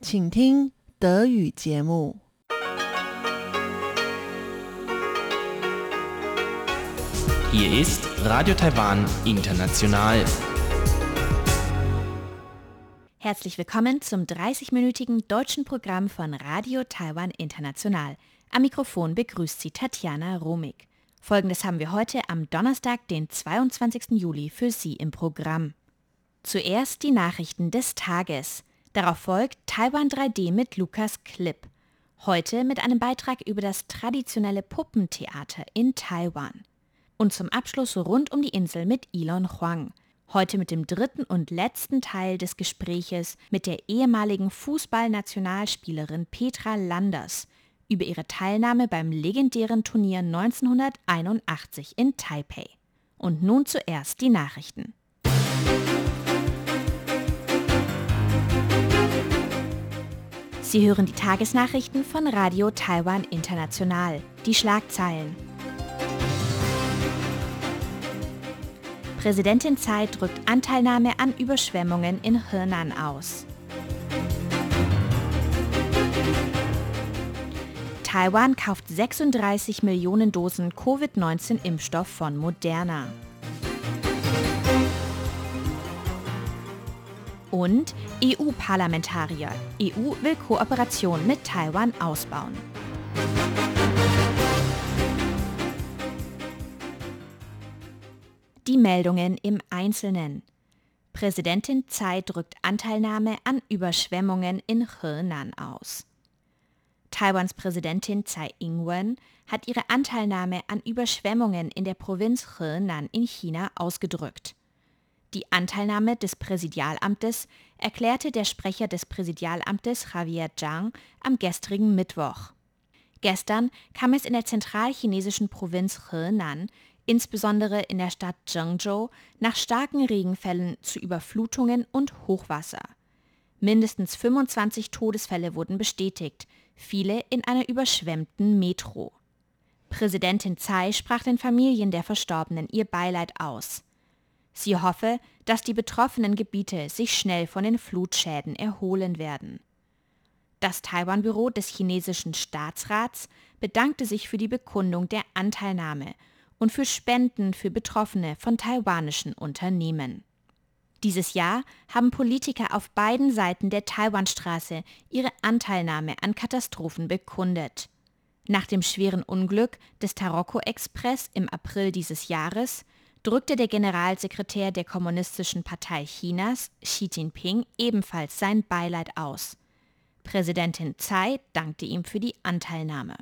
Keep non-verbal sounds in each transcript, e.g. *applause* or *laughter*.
请听德语节目。 Hier ist Radio Taiwan International. Herzlich willkommen zum 30-minütigen deutschen Programm von Radio Taiwan International. Am Mikrofon begrüßt Sie Tatjana Romig. Folgendes haben wir heute am Donnerstag, den 22. Juli, für Sie im Programm. Zuerst die Nachrichten des Tages. Darauf folgt Taiwan 3D mit Lukas Klipp. Heute mit einem Beitrag über das traditionelle Puppentheater in Taiwan. Und zum Abschluss rund um die Insel mit Elon Huang. Heute mit dem dritten und letzten Teil des Gespräches mit der ehemaligen Fußballnationalspielerin Petra Landers über ihre Teilnahme beim legendären Turnier 1981 in Taipei. Und nun zuerst die Nachrichten. Sie hören die Tagesnachrichten von Radio Taiwan International. Die Schlagzeilen. Präsidentin Tsai drückt Anteilnahme an Überschwemmungen in Henan aus. Taiwan kauft 36 Millionen Dosen Covid-19-Impfstoff von Moderna. Und EU-Parlamentarier. EU will Kooperation mit Taiwan ausbauen. Die Meldungen im Einzelnen. Präsidentin Tsai drückt Anteilnahme an Überschwemmungen in Henan aus. Taiwans Präsidentin Tsai Ing-wen hat ihre Anteilnahme an Überschwemmungen in der Provinz Henan in China ausgedrückt. Die Anteilnahme des Präsidialamtes erklärte der Sprecher des Präsidialamtes Javier Zhang am gestrigen Mittwoch. Gestern kam es in der zentralchinesischen Provinz Henan, insbesondere in der Stadt Zhengzhou, nach starken Regenfällen zu Überflutungen und Hochwasser. Mindestens 25 Todesfälle wurden bestätigt, viele in einer überschwemmten Metro. Präsidentin Tsai sprach den Familien der Verstorbenen ihr Beileid aus. Sie hoffe, dass die betroffenen Gebiete sich schnell von den Flutschäden erholen werden. Das Taiwan-Büro des chinesischen Staatsrats bedankte sich für die Bekundung der Anteilnahme und für Spenden für Betroffene von taiwanischen Unternehmen. Dieses Jahr haben Politiker auf beiden Seiten der Taiwanstraße ihre Anteilnahme an Katastrophen bekundet. Nach dem schweren Unglück des Taroko Express im April dieses Jahres drückte der Generalsekretär der Kommunistischen Partei Chinas, Xi Jinping, ebenfalls sein Beileid aus. Präsidentin Tsai dankte ihm für die Anteilnahme.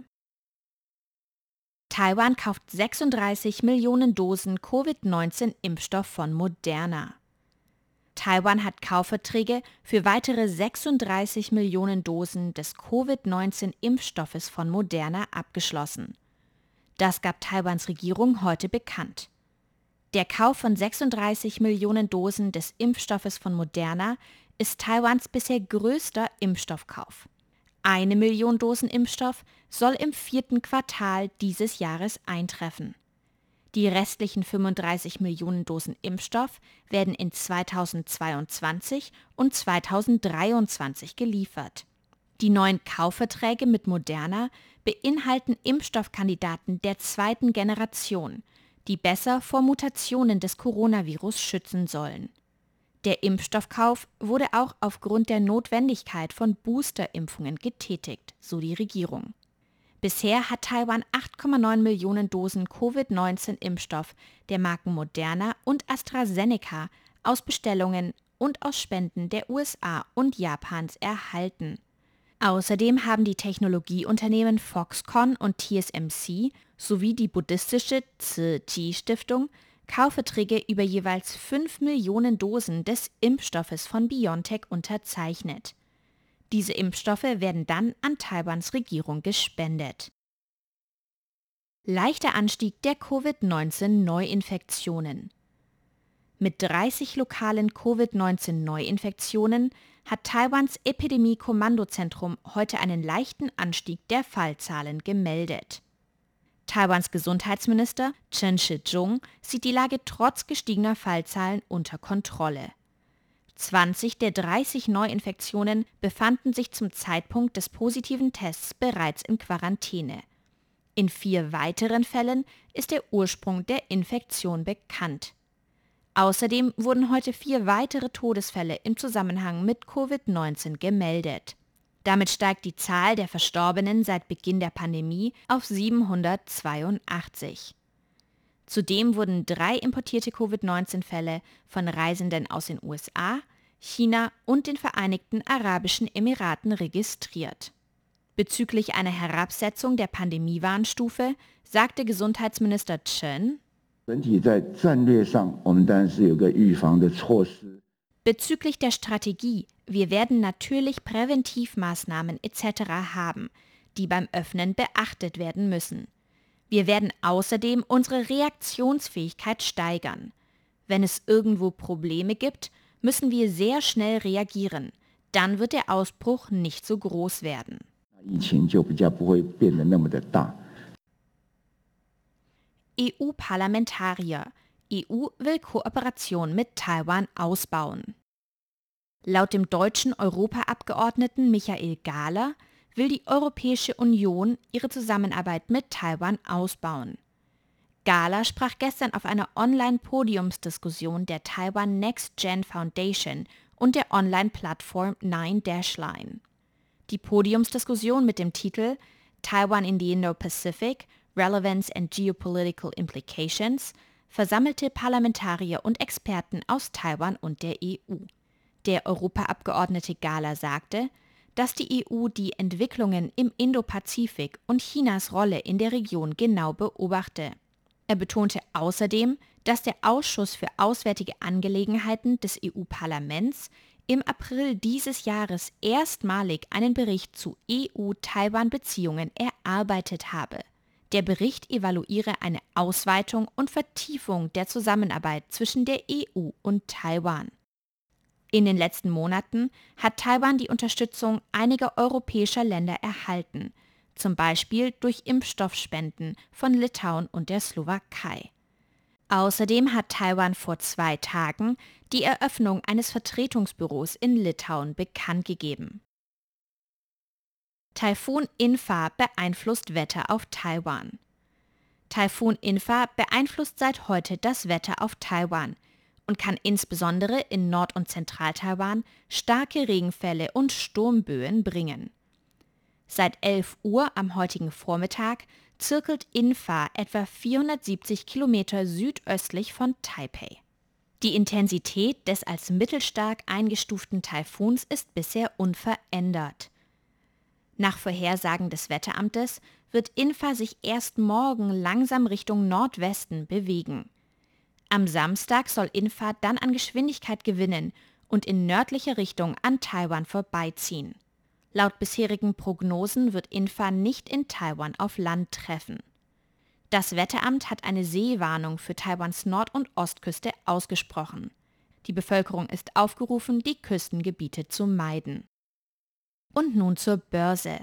Taiwan kauft 36 Millionen Dosen Covid-19-Impfstoff von Moderna. Taiwan hat Kaufverträge für weitere 36 Millionen Dosen des Covid-19-Impfstoffes von Moderna abgeschlossen. Das gab Taiwans Regierung heute bekannt. Der Kauf von 36 Millionen Dosen des Impfstoffes von Moderna ist Taiwans bisher größter Impfstoffkauf. Eine Million Dosen Impfstoff soll im vierten Quartal dieses Jahres eintreffen. Die restlichen 35 Millionen Dosen Impfstoff werden in 2022 und 2023 geliefert. Die neuen Kaufverträge mit Moderna beinhalten Impfstoffkandidaten der zweiten Generation, die besser vor Mutationen des Coronavirus schützen sollen. Der Impfstoffkauf wurde auch aufgrund der Notwendigkeit von Boosterimpfungen getätigt, so die Regierung. Bisher hat Taiwan 8,9 Millionen Dosen Covid-19-Impfstoff der Marken Moderna und AstraZeneca aus Bestellungen und aus Spenden der USA und Japans erhalten. Außerdem haben die Technologieunternehmen Foxconn und TSMC sowie die buddhistische Tzu Chi Stiftung Kaufverträge über jeweils 5 Millionen Dosen des Impfstoffes von BioNTech unterzeichnet. Diese Impfstoffe werden dann an Taiwans Regierung gespendet. Leichter Anstieg der Covid-19-Neuinfektionen. Mit 30 lokalen Covid-19-Neuinfektionen hat Taiwans Epidemie-Kommandozentrum heute einen leichten Anstieg der Fallzahlen gemeldet. Taiwans Gesundheitsminister Chen Shih-chung sieht die Lage trotz gestiegener Fallzahlen unter Kontrolle. 20 der 30 Neuinfektionen befanden sich zum Zeitpunkt des positiven Tests bereits in Quarantäne. In vier weiteren Fällen ist der Ursprung der Infektion bekannt. Außerdem wurden heute vier weitere Todesfälle im Zusammenhang mit Covid-19 gemeldet. Damit steigt die Zahl der Verstorbenen seit Beginn der Pandemie auf 782. Zudem wurden drei importierte Covid-19-Fälle von Reisenden aus den USA, China und den Vereinigten Arabischen Emiraten registriert. Bezüglich einer Herabsetzung der Pandemiewarnstufe sagte Gesundheitsminister Chen, Bezüglich der Strategie, wir werden natürlich Präventivmaßnahmen etc. haben, die beim Öffnen beachtet werden müssen. Wir werden außerdem unsere Reaktionsfähigkeit steigern. Wenn es irgendwo Probleme gibt, müssen wir sehr schnell reagieren. Dann wird der Ausbruch nicht so groß werden. EU-Parlamentarier. EU will Kooperation mit Taiwan ausbauen. Laut dem deutschen Europaabgeordneten Michael Gahler will die Europäische Union ihre Zusammenarbeit mit Taiwan ausbauen. Gala sprach gestern auf einer Online-Podiumsdiskussion der Taiwan Next Gen Foundation und der Online-Plattform Nine Dashline. Die Podiumsdiskussion mit dem Titel Taiwan in the Indo-Pacific Relevance and Geopolitical Implications versammelte Parlamentarier und Experten aus Taiwan und der EU. Der Europaabgeordnete Gala sagte, dass die EU die Entwicklungen im Indopazifik und Chinas Rolle in der Region genau beobachte. Er betonte außerdem, dass der Ausschuss für Auswärtige Angelegenheiten des EU-Parlaments im April dieses Jahres erstmalig einen Bericht zu EU-Taiwan-Beziehungen erarbeitet habe. Der Bericht evaluiere eine Ausweitung und Vertiefung der Zusammenarbeit zwischen der EU und Taiwan. In den letzten Monaten hat Taiwan die Unterstützung einiger europäischer Länder erhalten, zum Beispiel durch Impfstoffspenden von Litauen und der Slowakei. Außerdem hat Taiwan vor zwei Tagen die Eröffnung eines Vertretungsbüros in Litauen bekannt gegeben. Taifun Infa beeinflusst Wetter auf Taiwan. Taifun Infa beeinflusst seit heute das Wetter auf Taiwan, und kann insbesondere in Nord- und Zentral-Taiwan starke Regenfälle und Sturmböen bringen. Seit 11 Uhr am heutigen Vormittag zirkelt Infa etwa 470 Kilometer südöstlich von Taipei. Die Intensität des als mittelstark eingestuften Taifuns ist bisher unverändert. Nach Vorhersagen des Wetteramtes wird Infa sich erst morgen langsam Richtung Nordwesten bewegen. Am Samstag soll Infa dann an Geschwindigkeit gewinnen und in nördliche Richtung an Taiwan vorbeiziehen. Laut bisherigen Prognosen wird Infa nicht in Taiwan auf Land treffen. Das Wetteramt hat eine Seewarnung für Taiwans Nord- und Ostküste ausgesprochen. Die Bevölkerung ist aufgerufen, die Küstengebiete zu meiden. Und nun zur Börse.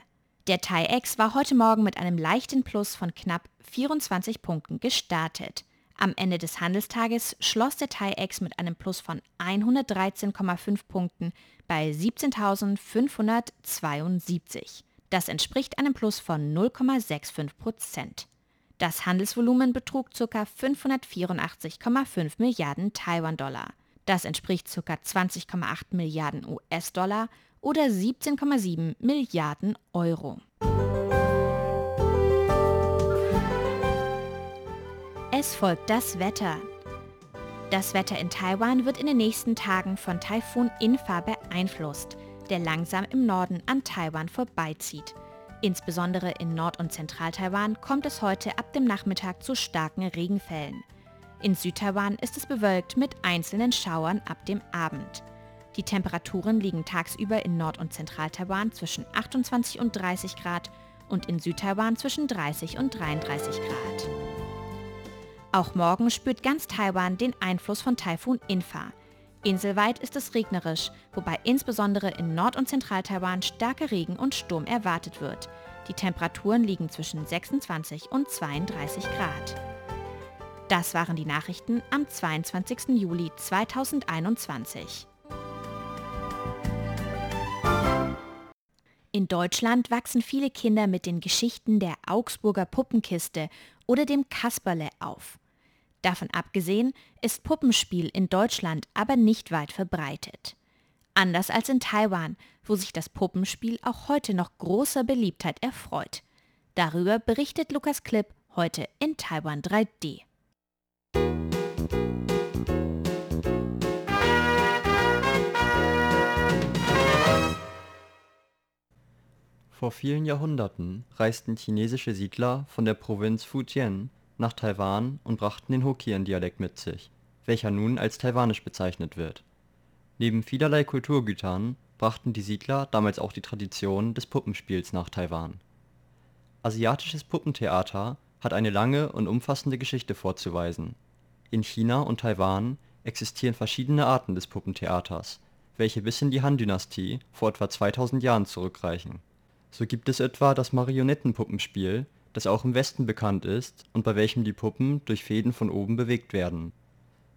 Der TAIEX war heute Morgen mit einem leichten Plus von knapp 24 Punkten gestartet. Am Ende des Handelstages schloss der TAIEX mit einem Plus von 113,5 Punkten bei 17.572. Das entspricht einem Plus von 0,65 Prozent. Das Handelsvolumen betrug ca. 584,5 Milliarden Taiwan-Dollar. Das entspricht ca. 20,8 Milliarden US-Dollar oder 17,7 Milliarden Euro. Es folgt das Wetter. Das Wetter in Taiwan wird in den nächsten Tagen von Taifun Infa beeinflusst, der langsam im Norden an Taiwan vorbeizieht. Insbesondere in Nord- und Zentral-Taiwan kommt es heute ab dem Nachmittag zu starken Regenfällen. In Südtaiwan ist es bewölkt mit einzelnen Schauern ab dem Abend. Die Temperaturen liegen tagsüber in Nord- und Zentral-Taiwan zwischen 28 und 30 Grad und in Südtaiwan zwischen 30 und 33 Grad. Auch morgen spürt ganz Taiwan den Einfluss von Taifun Infa. Inselweit ist es regnerisch, wobei insbesondere in Nord- und Zentral-Taiwan starker Regen und Sturm erwartet wird. Die Temperaturen liegen zwischen 26 und 32 Grad. Das waren die Nachrichten am 22. Juli 2021. In Deutschland wachsen viele Kinder mit den Geschichten der Augsburger Puppenkiste oder dem Kasperle auf. Davon abgesehen ist Puppenspiel in Deutschland aber nicht weit verbreitet. Anders als in Taiwan, wo sich das Puppenspiel auch heute noch großer Beliebtheit erfreut. Darüber berichtet Lukas Klipp heute in Taiwan 3D. Vor vielen Jahrhunderten reisten chinesische Siedler von der Provinz Fujian nach Taiwan und brachten den Hokkien-Dialekt mit sich, welcher nun als taiwanisch bezeichnet wird. Neben vielerlei Kulturgütern brachten die Siedler damals auch die Tradition des Puppenspiels nach Taiwan. Asiatisches Puppentheater hat eine lange und umfassende Geschichte vorzuweisen. In China und Taiwan existieren verschiedene Arten des Puppentheaters, welche bis in die Han-Dynastie vor etwa 2000 Jahren zurückreichen. So gibt es etwa das Marionettenpuppenspiel das auch im Westen bekannt ist und bei welchem die Puppen durch Fäden von oben bewegt werden.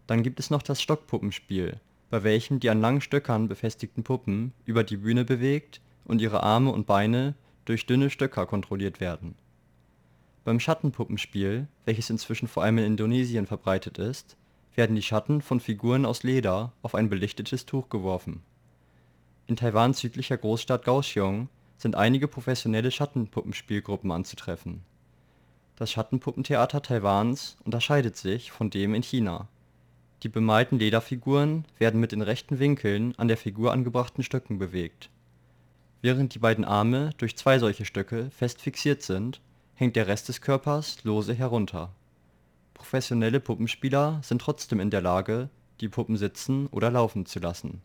Dann gibt es noch das Stockpuppenspiel, bei welchem die an langen Stöckern befestigten Puppen über die Bühne bewegt und ihre Arme und Beine durch dünne Stöcker kontrolliert werden. Beim Schattenpuppenspiel, welches inzwischen vor allem in Indonesien verbreitet ist, werden die Schatten von Figuren aus Leder auf ein belichtetes Tuch geworfen. In Taiwans südlicher Großstadt Kaohsiung sind einige professionelle Schattenpuppenspielgruppen anzutreffen. Das Schattenpuppentheater Taiwans unterscheidet sich von dem in China. Die bemalten Lederfiguren werden mit in rechten Winkeln an der Figur angebrachten Stöcken bewegt. Während die beiden Arme durch zwei solche Stöcke fest fixiert sind, hängt der Rest des Körpers lose herunter. Professionelle Puppenspieler sind trotzdem in der Lage, die Puppen sitzen oder laufen zu lassen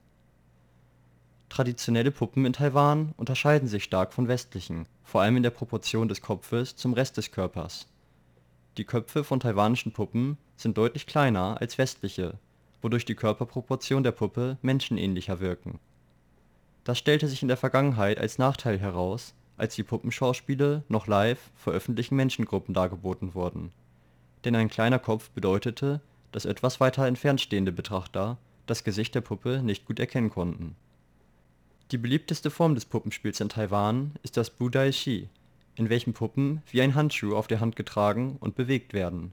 Traditionelle Puppen in Taiwan unterscheiden sich stark von westlichen, vor allem in der Proportion des Kopfes zum Rest des Körpers. Die Köpfe von taiwanischen Puppen sind deutlich kleiner als westliche, wodurch die Körperproportionen der Puppe menschenähnlicher wirken. Das stellte sich in der Vergangenheit als Nachteil heraus, als die Puppenschauspiele noch live vor öffentlichen Menschengruppen dargeboten wurden. Denn ein kleiner Kopf bedeutete, dass etwas weiter entfernt stehende Betrachter das Gesicht der Puppe nicht gut erkennen konnten die beliebteste Form des Puppenspiels in Taiwan ist das Budai-Shi, in welchem Puppen wie ein Handschuh auf der Hand getragen und bewegt werden.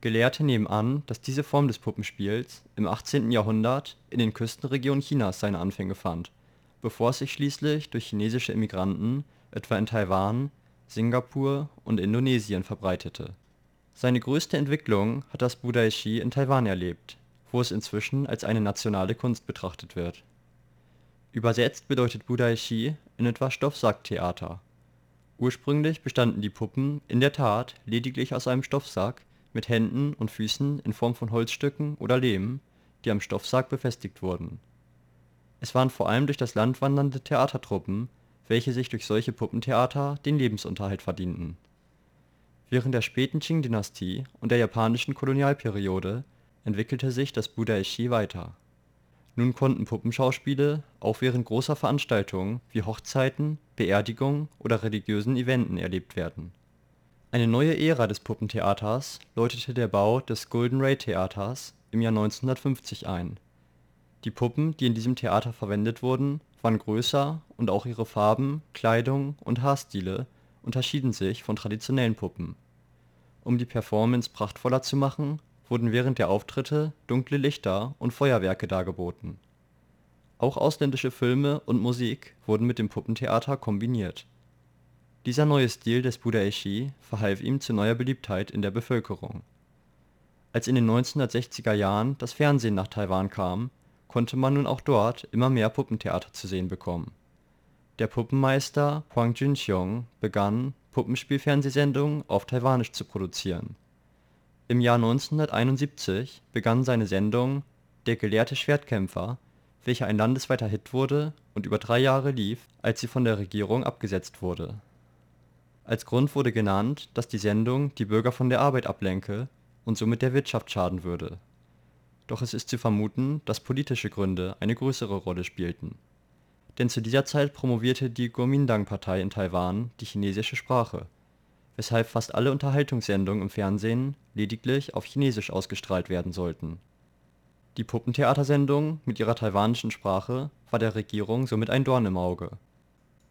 Gelehrte nehmen an, dass diese Form des Puppenspiels im 18. Jahrhundert in den Küstenregionen Chinas seine Anfänge fand, bevor es sich schließlich durch chinesische Immigranten etwa in Taiwan, Singapur und Indonesien verbreitete. Seine größte Entwicklung hat das Budai-Shi in Taiwan erlebt, wo es inzwischen als eine nationale Kunst betrachtet wird Übersetzt bedeutet Budai-Shi in etwa Stoffsacktheater. Ursprünglich bestanden die Puppen in der Tat lediglich aus einem Stoffsack mit Händen und Füßen in Form von Holzstücken oder Lehm, die am Stoffsack befestigt wurden. Es waren vor allem durch das Land wandernde Theatertruppen, welche sich durch solche Puppentheater den Lebensunterhalt verdienten. Während der späten Qing-Dynastie und der japanischen Kolonialperiode entwickelte sich das Budai-Shi weiter nun konnten Puppenschauspiele auch während großer Veranstaltungen wie Hochzeiten, Beerdigungen oder religiösen Eventen erlebt werden. Eine neue Ära des Puppentheaters läutete der Bau des Golden-Ray-Theaters im Jahr 1950 ein. Die Puppen, die in diesem Theater verwendet wurden, waren größer und auch ihre Farben, Kleidung und Haarstile unterschieden sich von traditionellen Puppen. Um die Performance prachtvoller zu machen wurden während der Auftritte dunkle Lichter und Feuerwerke dargeboten. Auch ausländische Filme und Musik wurden mit dem Puppentheater kombiniert. Dieser neue Stil des Budaishi verhalf ihm zu neuer Beliebtheit in der Bevölkerung. Als in den 1960er Jahren das Fernsehen nach Taiwan kam, konnte man nun auch dort immer mehr Puppentheater zu sehen bekommen. Der Puppenmeister Huang Junxiong begann, Puppenspielfernsehsendungen auf Taiwanisch zu produzieren im Jahr 1971 begann seine Sendung Der gelehrte Schwertkämpfer, welche ein landesweiter Hit wurde und über drei Jahre lief, als sie von der Regierung abgesetzt wurde. Als Grund wurde genannt, dass die Sendung die Bürger von der Arbeit ablenke und somit der Wirtschaft schaden würde. Doch es ist zu vermuten, dass politische Gründe eine größere Rolle spielten. Denn zu dieser Zeit promovierte die Kuomintang-Partei in Taiwan die chinesische Sprache weshalb fast alle Unterhaltungssendungen im Fernsehen lediglich auf Chinesisch ausgestrahlt werden sollten. Die Puppentheatersendung mit ihrer taiwanischen Sprache war der Regierung somit ein Dorn im Auge.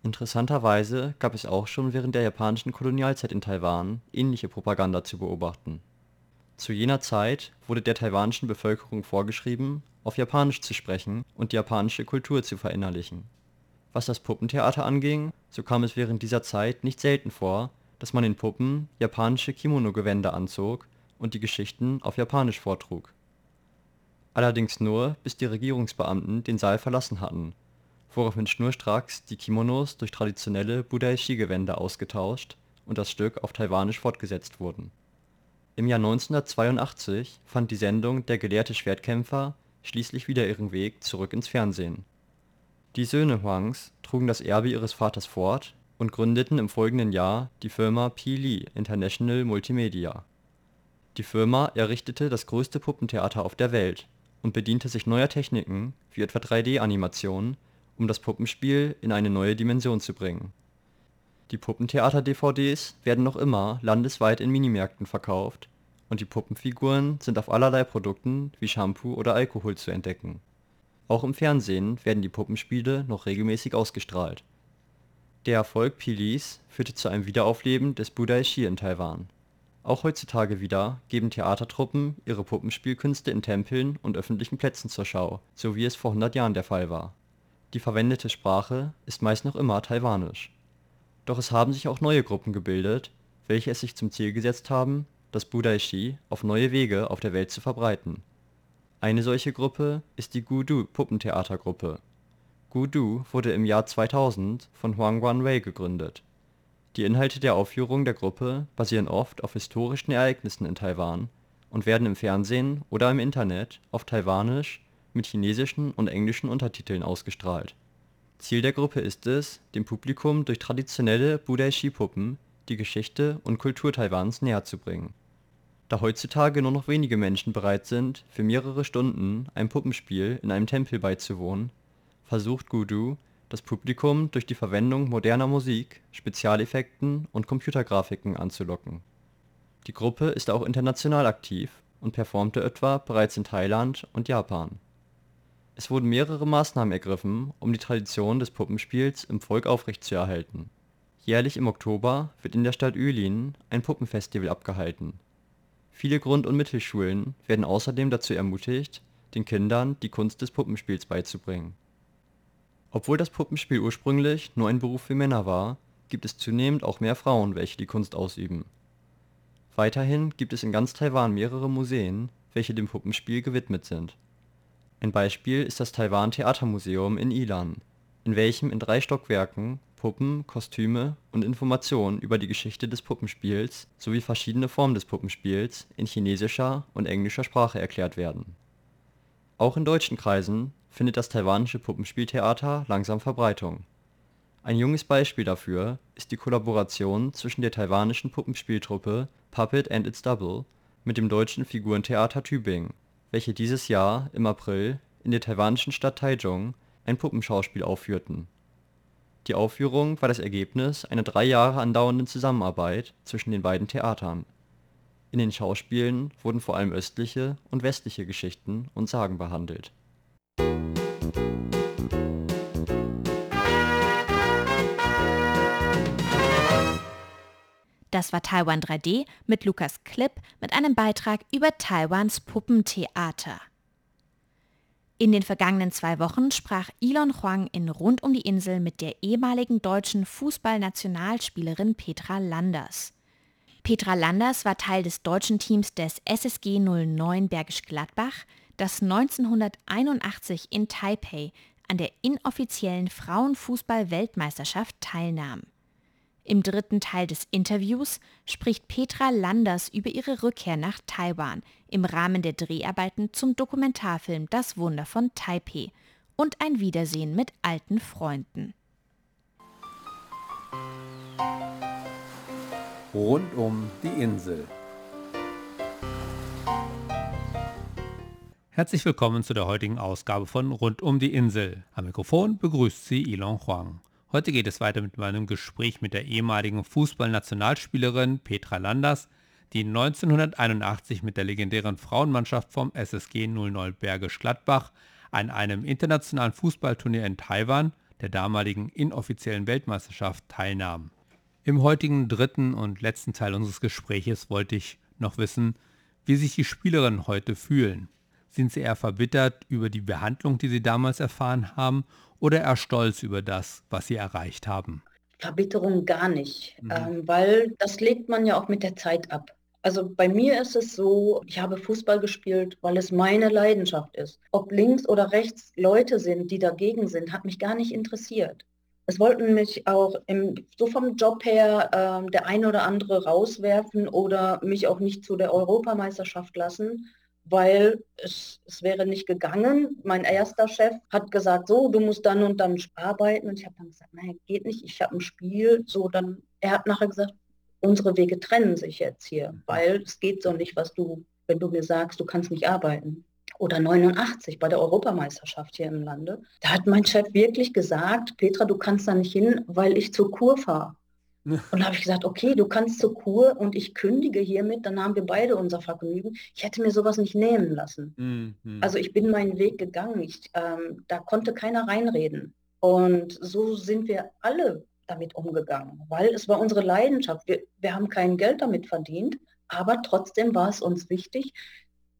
Interessanterweise gab es auch schon während der japanischen Kolonialzeit in Taiwan ähnliche Propaganda zu beobachten. Zu jener Zeit wurde der taiwanischen Bevölkerung vorgeschrieben, auf Japanisch zu sprechen und die japanische Kultur zu verinnerlichen. Was das Puppentheater anging, so kam es während dieser Zeit nicht selten vor, dass man den Puppen japanische Kimono-Gewänder anzog und die Geschichten auf Japanisch vortrug. Allerdings nur, bis die Regierungsbeamten den Saal verlassen hatten, woraufhin schnurstracks die Kimonos durch traditionelle Budaeshi-Gewänder ausgetauscht und das Stück auf Taiwanisch fortgesetzt wurden. Im Jahr 1982 fand die Sendung Der gelehrte Schwertkämpfer schließlich wieder ihren Weg zurück ins Fernsehen. Die Söhne Huangs trugen das Erbe ihres Vaters fort und gründeten im folgenden Jahr die Firma P. International Multimedia. Die Firma errichtete das größte Puppentheater auf der Welt und bediente sich neuer Techniken wie etwa 3D-Animationen, um das Puppenspiel in eine neue Dimension zu bringen. Die Puppentheater-DVDs werden noch immer landesweit in Minimärkten verkauft und die Puppenfiguren sind auf allerlei Produkten wie Shampoo oder Alkohol zu entdecken. Auch im Fernsehen werden die Puppenspiele noch regelmäßig ausgestrahlt. Der Erfolg Pilis führte zu einem Wiederaufleben des Budaeshi in Taiwan. Auch heutzutage wieder geben Theatertruppen ihre Puppenspielkünste in Tempeln und öffentlichen Plätzen zur Schau, so wie es vor 100 Jahren der Fall war. Die verwendete Sprache ist meist noch immer Taiwanisch. Doch es haben sich auch neue Gruppen gebildet, welche es sich zum Ziel gesetzt haben, das Budaeshi auf neue Wege auf der Welt zu verbreiten. Eine solche Gruppe ist die Gudu Puppentheatergruppe. Gudu wurde im Jahr 2000 von Huang Guanwei gegründet. Die Inhalte der Aufführung der Gruppe basieren oft auf historischen Ereignissen in Taiwan und werden im Fernsehen oder im Internet auf Taiwanisch mit chinesischen und englischen Untertiteln ausgestrahlt. Ziel der Gruppe ist es, dem Publikum durch traditionelle Budaeshi-Puppen die Geschichte und Kultur Taiwans näherzubringen. Da heutzutage nur noch wenige Menschen bereit sind, für mehrere Stunden einem Puppenspiel in einem Tempel beizuwohnen, versucht Gudu, das Publikum durch die Verwendung moderner Musik, Spezialeffekten und Computergrafiken anzulocken. Die Gruppe ist auch international aktiv und performte etwa bereits in Thailand und Japan. Es wurden mehrere Maßnahmen ergriffen, um die Tradition des Puppenspiels im Volk aufrechtzuerhalten. Jährlich im Oktober wird in der Stadt Yulin ein Puppenfestival abgehalten. Viele Grund und Mittelschulen werden außerdem dazu ermutigt, den Kindern die Kunst des Puppenspiels beizubringen. Obwohl das Puppenspiel ursprünglich nur ein Beruf für Männer war, gibt es zunehmend auch mehr Frauen, welche die Kunst ausüben. Weiterhin gibt es in ganz Taiwan mehrere Museen, welche dem Puppenspiel gewidmet sind. Ein Beispiel ist das Taiwan Theatermuseum in Ilan, in welchem in drei Stockwerken Puppen, Kostüme und Informationen über die Geschichte des Puppenspiels sowie verschiedene Formen des Puppenspiels in chinesischer und englischer Sprache erklärt werden. Auch in deutschen Kreisen findet das taiwanische Puppenspieltheater langsam Verbreitung. Ein junges Beispiel dafür ist die Kollaboration zwischen der taiwanischen Puppenspieltruppe Puppet and its Double mit dem Deutschen Figurentheater Tübingen, welche dieses Jahr im April in der taiwanischen Stadt Taichung ein Puppenschauspiel aufführten die Aufführung war das Ergebnis einer drei Jahre andauernden Zusammenarbeit zwischen den beiden Theatern. In den Schauspielen wurden vor allem östliche und westliche Geschichten und Sagen behandelt. Das war Taiwan 3D mit Lukas Klipp mit einem Beitrag über Taiwans Puppentheater. In den vergangenen zwei Wochen sprach Elon Huang in Rund um die Insel mit der ehemaligen deutschen Fußballnationalspielerin Petra Landers. Petra Landers war Teil des deutschen Teams des SSG 09 Bergisch Gladbach, das 1981 in Taipei an der inoffiziellen Frauenfußball-Weltmeisterschaft teilnahm. Im dritten Teil des Interviews spricht Petra Landers über ihre Rückkehr nach Taiwan im Rahmen der Dreharbeiten zum Dokumentarfilm Das Wunder von Taipei und ein Wiedersehen mit alten Freunden. Rund um die Insel. Herzlich willkommen zu der heutigen Ausgabe von Rund um die Insel. Am Mikrofon begrüßt Sie Ilon Huang. Heute geht es weiter mit meinem Gespräch mit der ehemaligen Fußballnationalspielerin Petra Landers, die 1981 mit der legendären Frauenmannschaft vom SSG 00 Bergisch Gladbach an einem internationalen Fußballturnier in Taiwan der damaligen inoffiziellen Weltmeisterschaft teilnahmen. Im heutigen dritten und letzten Teil unseres Gespräches wollte ich noch wissen, wie sich die Spielerinnen heute fühlen. Sind sie eher verbittert über die Behandlung, die sie damals erfahren haben, oder eher stolz über das, was sie erreicht haben? Verbitterung gar nicht, mhm. ähm, weil das legt man ja auch mit der Zeit ab. Also bei mir ist es so, ich habe Fußball gespielt, weil es meine Leidenschaft ist. Ob links oder rechts Leute sind, die dagegen sind, hat mich gar nicht interessiert. Es wollten mich auch im, so vom Job her äh, der eine oder andere rauswerfen oder mich auch nicht zu der Europameisterschaft lassen, weil es, es wäre nicht gegangen. Mein erster Chef hat gesagt, so, du musst dann und dann arbeiten. Und ich habe dann gesagt, nein, geht nicht, ich habe ein Spiel. So, dann, er hat nachher gesagt, unsere Wege trennen sich jetzt hier, weil es geht so nicht, was du, wenn du mir sagst, du kannst nicht arbeiten. Oder 89 bei der Europameisterschaft hier im Lande. Da hat mein Chef wirklich gesagt, Petra, du kannst da nicht hin, weil ich zur Kur fahre. *laughs* Und da habe ich gesagt, okay, du kannst zur Kur und ich kündige hiermit, dann haben wir beide unser Vergnügen. Ich hätte mir sowas nicht nehmen lassen. Mhm. Also ich bin meinen Weg gegangen. Ich, ähm, da konnte keiner reinreden. Und so sind wir alle damit umgegangen, weil es war unsere Leidenschaft. Wir, wir haben kein Geld damit verdient, aber trotzdem war es uns wichtig,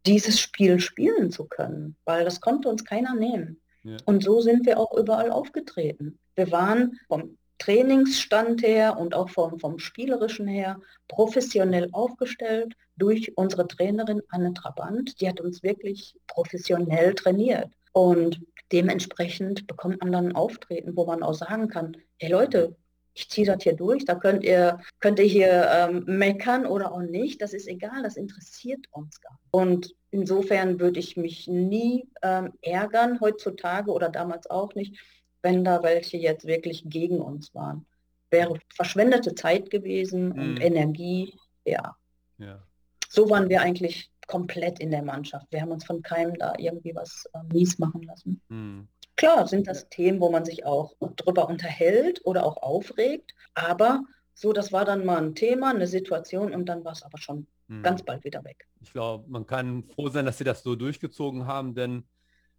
dieses Spiel spielen zu können, weil das konnte uns keiner nehmen. Ja. Und so sind wir auch überall aufgetreten. Wir waren vom Trainingsstand her und auch vom, vom Spielerischen her professionell aufgestellt durch unsere Trainerin Anne Trabant. Die hat uns wirklich professionell trainiert. Und dementsprechend bekommt man dann ein Auftreten, wo man auch sagen kann, hey Leute, ich ziehe das hier durch, da könnt ihr, könnt ihr hier ähm, meckern oder auch nicht, das ist egal, das interessiert uns gar nicht. Und insofern würde ich mich nie ähm, ärgern, heutzutage oder damals auch nicht, wenn da welche jetzt wirklich gegen uns waren. Wäre verschwendete Zeit gewesen mhm. und Energie, ja. ja. So waren wir eigentlich komplett in der Mannschaft. Wir haben uns von keinem da irgendwie was äh, mies machen lassen. Mhm. Klar sind das Themen, wo man sich auch drüber unterhält oder auch aufregt, aber so, das war dann mal ein Thema, eine Situation und dann war es aber schon mhm. ganz bald wieder weg. Ich glaube, man kann froh sein, dass sie das so durchgezogen haben, denn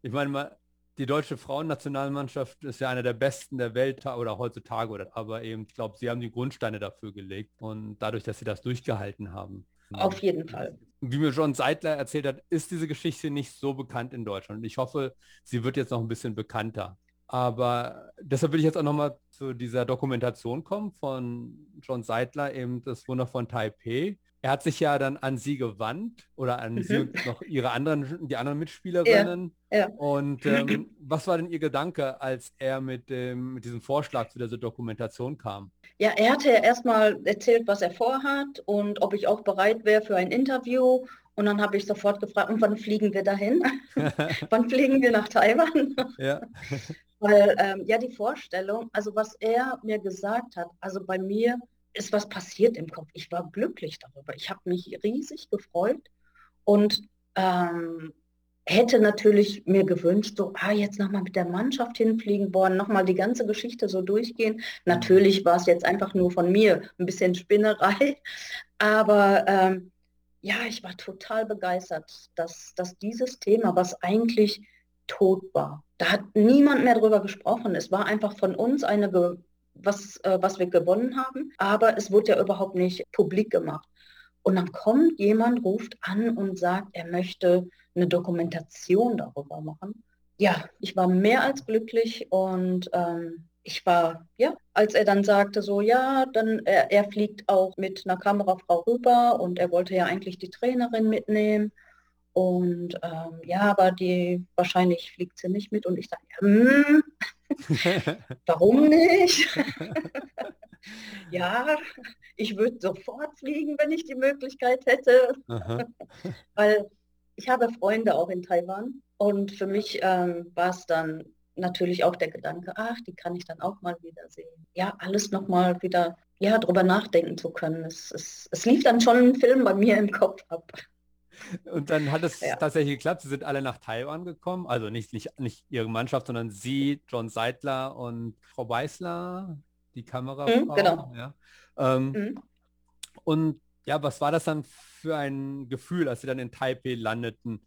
ich meine, die deutsche Frauennationalmannschaft ist ja eine der besten der Welt oder heutzutage, oder, aber eben, ich glaube, sie haben die Grundsteine dafür gelegt und dadurch, dass sie das durchgehalten haben. Auf jeden Fall wie mir John Seidler erzählt hat, ist diese Geschichte nicht so bekannt in Deutschland. Ich hoffe, sie wird jetzt noch ein bisschen bekannter. Aber deshalb will ich jetzt auch noch mal zu dieser Dokumentation kommen von John Seidler, eben das Wunder von Taipei. Er hat sich ja dann an sie gewandt oder an mhm. sie und noch ihre anderen, die anderen Mitspielerinnen. Ja, ja. Und ähm, was war denn Ihr Gedanke, als er mit, dem, mit diesem Vorschlag zu dieser Dokumentation kam? Ja, er hatte ja erstmal erzählt, was er vorhat und ob ich auch bereit wäre für ein Interview. Und dann habe ich sofort gefragt, und wann fliegen wir dahin? *laughs* wann fliegen wir nach Taiwan? ja. Weil ähm, ja die Vorstellung, also was er mir gesagt hat, also bei mir ist was passiert im Kopf. Ich war glücklich darüber. Ich habe mich riesig gefreut und ähm, hätte natürlich mir gewünscht, so, ah, jetzt nochmal mit der Mannschaft hinfliegen wollen, nochmal die ganze Geschichte so durchgehen. Natürlich war es jetzt einfach nur von mir ein bisschen Spinnerei, *laughs* aber ähm, ja, ich war total begeistert, dass, dass dieses Thema, was eigentlich tot war, da hat niemand mehr drüber gesprochen. Es war einfach von uns eine was, äh, was wir gewonnen haben, aber es wurde ja überhaupt nicht publik gemacht. Und dann kommt jemand, ruft an und sagt, er möchte eine Dokumentation darüber machen. Ja, ich war mehr als glücklich und ähm, ich war, ja, als er dann sagte, so, ja, dann er, er fliegt auch mit einer Kamerafrau rüber und er wollte ja eigentlich die Trainerin mitnehmen. Und ähm, ja, aber die wahrscheinlich fliegt sie nicht mit. Und ich sage, hm, warum nicht? *laughs* ja, ich würde sofort fliegen, wenn ich die Möglichkeit hätte. *laughs* Weil ich habe Freunde auch in Taiwan. Und für mich ähm, war es dann natürlich auch der Gedanke, ach, die kann ich dann auch mal wieder sehen. Ja, alles nochmal wieder, ja, drüber nachdenken zu können. Es, es, es lief dann schon ein Film bei mir im Kopf ab. Und dann hat es ja. tatsächlich geklappt. Sie sind alle nach Taiwan gekommen. Also nicht, nicht, nicht Ihre Mannschaft, sondern Sie, John Seidler und Frau Weißler, die Kamerafrau. Mhm, genau. Ja. Ähm, mhm. Und ja, was war das dann für ein Gefühl, als Sie dann in Taipei landeten?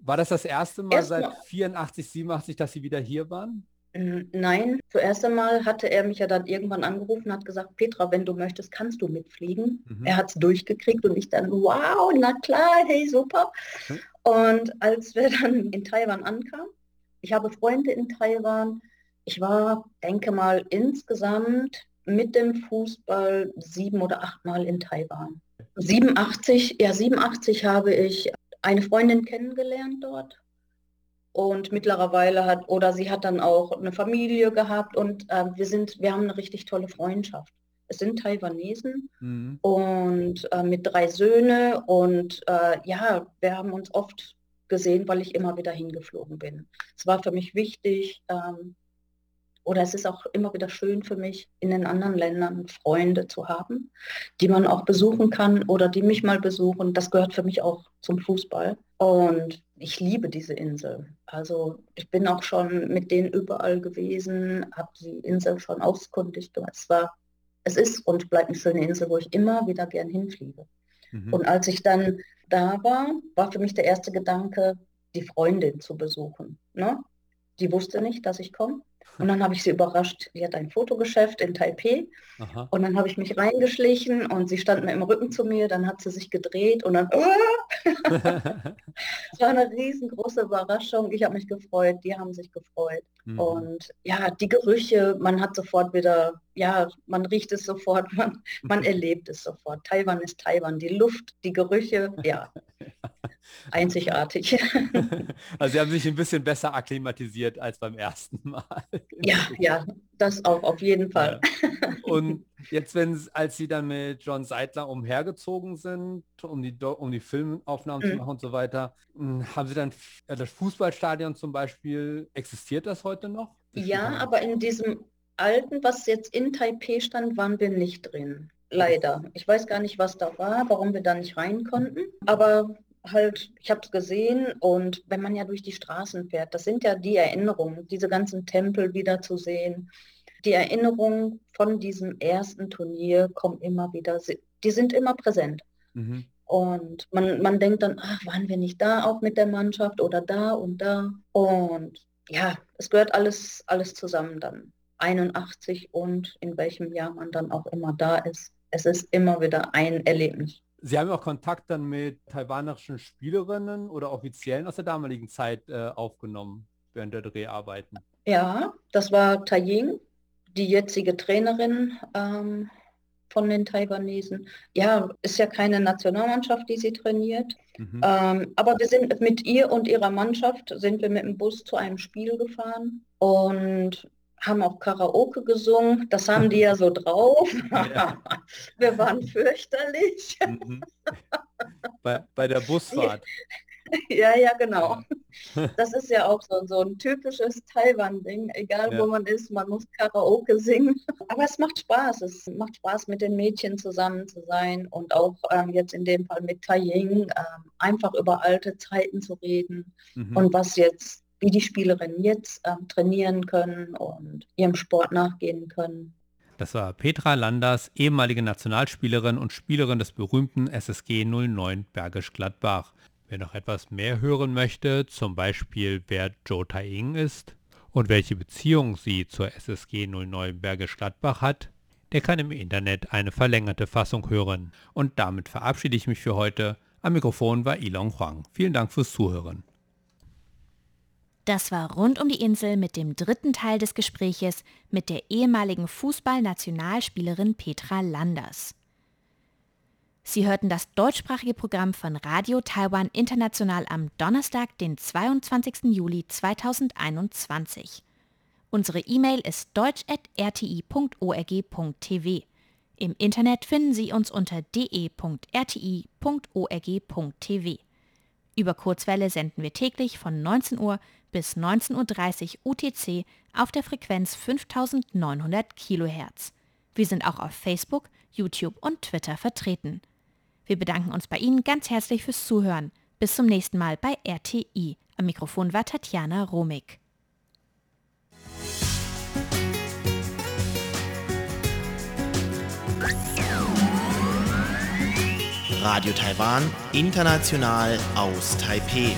War das das erste Mal Erst seit 84, 87, dass Sie wieder hier waren? Nein, zuerst einmal hatte er mich ja dann irgendwann angerufen und hat gesagt, Petra, wenn du möchtest, kannst du mitfliegen. Mhm. Er hat es durchgekriegt und ich dann, wow, na klar, hey, super. Mhm. Und als wir *laughs* dann in Taiwan ankamen, ich habe Freunde in Taiwan, ich war, denke mal, insgesamt mit dem Fußball sieben oder acht Mal in Taiwan. 87, ja 87 habe ich eine Freundin kennengelernt dort und mittlerweile hat oder sie hat dann auch eine Familie gehabt und äh, wir sind wir haben eine richtig tolle Freundschaft. Es sind Taiwanesen mhm. und äh, mit drei Söhne und äh, ja, wir haben uns oft gesehen, weil ich immer wieder hingeflogen bin. Es war für mich wichtig, ähm, oder es ist auch immer wieder schön für mich, in den anderen Ländern Freunde zu haben, die man auch besuchen kann oder die mich mal besuchen. Das gehört für mich auch zum Fußball. Und ich liebe diese Insel. Also ich bin auch schon mit denen überall gewesen, habe die Insel schon auskundig gemacht. Es war, es ist und bleibt eine schöne Insel, wo ich immer wieder gern hinfliege. Mhm. Und als ich dann da war, war für mich der erste Gedanke, die Freundin zu besuchen. Ne? Die wusste nicht, dass ich komme. Und dann habe ich sie überrascht, sie hat ein Fotogeschäft in Taipei. Aha. Und dann habe ich mich reingeschlichen und sie stand mir im Rücken zu mir. Dann hat sie sich gedreht und dann... *laughs* *laughs* Es war eine riesengroße Überraschung. Ich habe mich gefreut, die haben sich gefreut. Mhm. Und ja, die Gerüche, man hat sofort wieder, ja, man riecht es sofort, *laughs* man, man *laughs* erlebt es sofort. Taiwan ist Taiwan. Die Luft, die Gerüche, ja. *laughs* einzigartig. Also Sie haben sich ein bisschen besser akklimatisiert als beim ersten Mal. Ja, ja, das auch auf jeden Fall. Und jetzt, wenn als Sie dann mit John Seidler umhergezogen sind, um die, um die Filmaufnahmen mhm. zu machen und so weiter, hm, haben Sie dann äh, das Fußballstadion zum Beispiel, existiert das heute noch? Das ja, aber in diesem alten, was jetzt in Taipei stand, waren wir nicht drin. Leider. Ich weiß gar nicht, was da war, warum wir da nicht rein konnten. Aber halt, ich habe es gesehen und wenn man ja durch die Straßen fährt, das sind ja die Erinnerungen, diese ganzen Tempel wieder zu sehen. Die Erinnerungen von diesem ersten Turnier kommen immer wieder, die sind immer präsent. Mhm. Und man, man denkt dann, ach, waren wir nicht da auch mit der Mannschaft oder da und da? Und ja, es gehört alles, alles zusammen dann. 81 und in welchem Jahr man dann auch immer da ist. Es ist immer wieder ein Erlebnis. Sie haben auch Kontakt dann mit taiwanischen Spielerinnen oder Offiziellen aus der damaligen Zeit äh, aufgenommen während der Dreharbeiten. Ja, das war Tai Ying, die jetzige Trainerin ähm, von den Taiwanesen. Ja, ist ja keine Nationalmannschaft, die sie trainiert. Mhm. Ähm, aber wir sind mit ihr und ihrer Mannschaft sind wir mit dem Bus zu einem Spiel gefahren und haben auch Karaoke gesungen. Das haben die ja so drauf. *laughs* Ja. *laughs* Wir waren fürchterlich. Mhm. Bei, bei der Busfahrt. *laughs* Ja, ja, genau. *laughs* Das ist ja auch so, so ein typisches Taiwan-Ding. Egal ja. wo man ist, man muss Karaoke singen. *laughs* Aber es macht Spaß. Es macht Spaß, mit den Mädchen zusammen zu sein und auch ähm, jetzt in dem Fall mit Tai Ying ähm, einfach über alte Zeiten zu reden mhm. und was jetzt wie die Spielerinnen jetzt äh, trainieren können und ihrem Sport nachgehen können. Das war Petra Landers, ehemalige Nationalspielerin und Spielerin des berühmten SSG 09 Bergisch Gladbach. Wer noch etwas mehr hören möchte, zum Beispiel wer Joe Taing ist und welche Beziehung sie zur SSG 09 Bergisch Gladbach hat, der kann im Internet eine verlängerte Fassung hören. Und damit verabschiede ich mich für heute. Am Mikrofon war Ilon Huang. Vielen Dank fürs Zuhören. Das war rund um die Insel mit dem dritten Teil des Gespräches mit der ehemaligen Fußballnationalspielerin Petra Landers. Sie hörten das deutschsprachige Programm von Radio Taiwan International am Donnerstag, den 22. Juli 2021. Unsere E-Mail ist deutsch.rti.org.tv. Im Internet finden Sie uns unter de.rti.org.tv. Über Kurzwelle senden wir täglich von 19 Uhr bis 19.30 Uhr UTC auf der Frequenz 5900 kHz. Wir sind auch auf Facebook, YouTube und Twitter vertreten. Wir bedanken uns bei Ihnen ganz herzlich fürs Zuhören. Bis zum nächsten Mal bei RTI. Am Mikrofon war Tatjana Romig. Radio Taiwan, international aus Taipeh.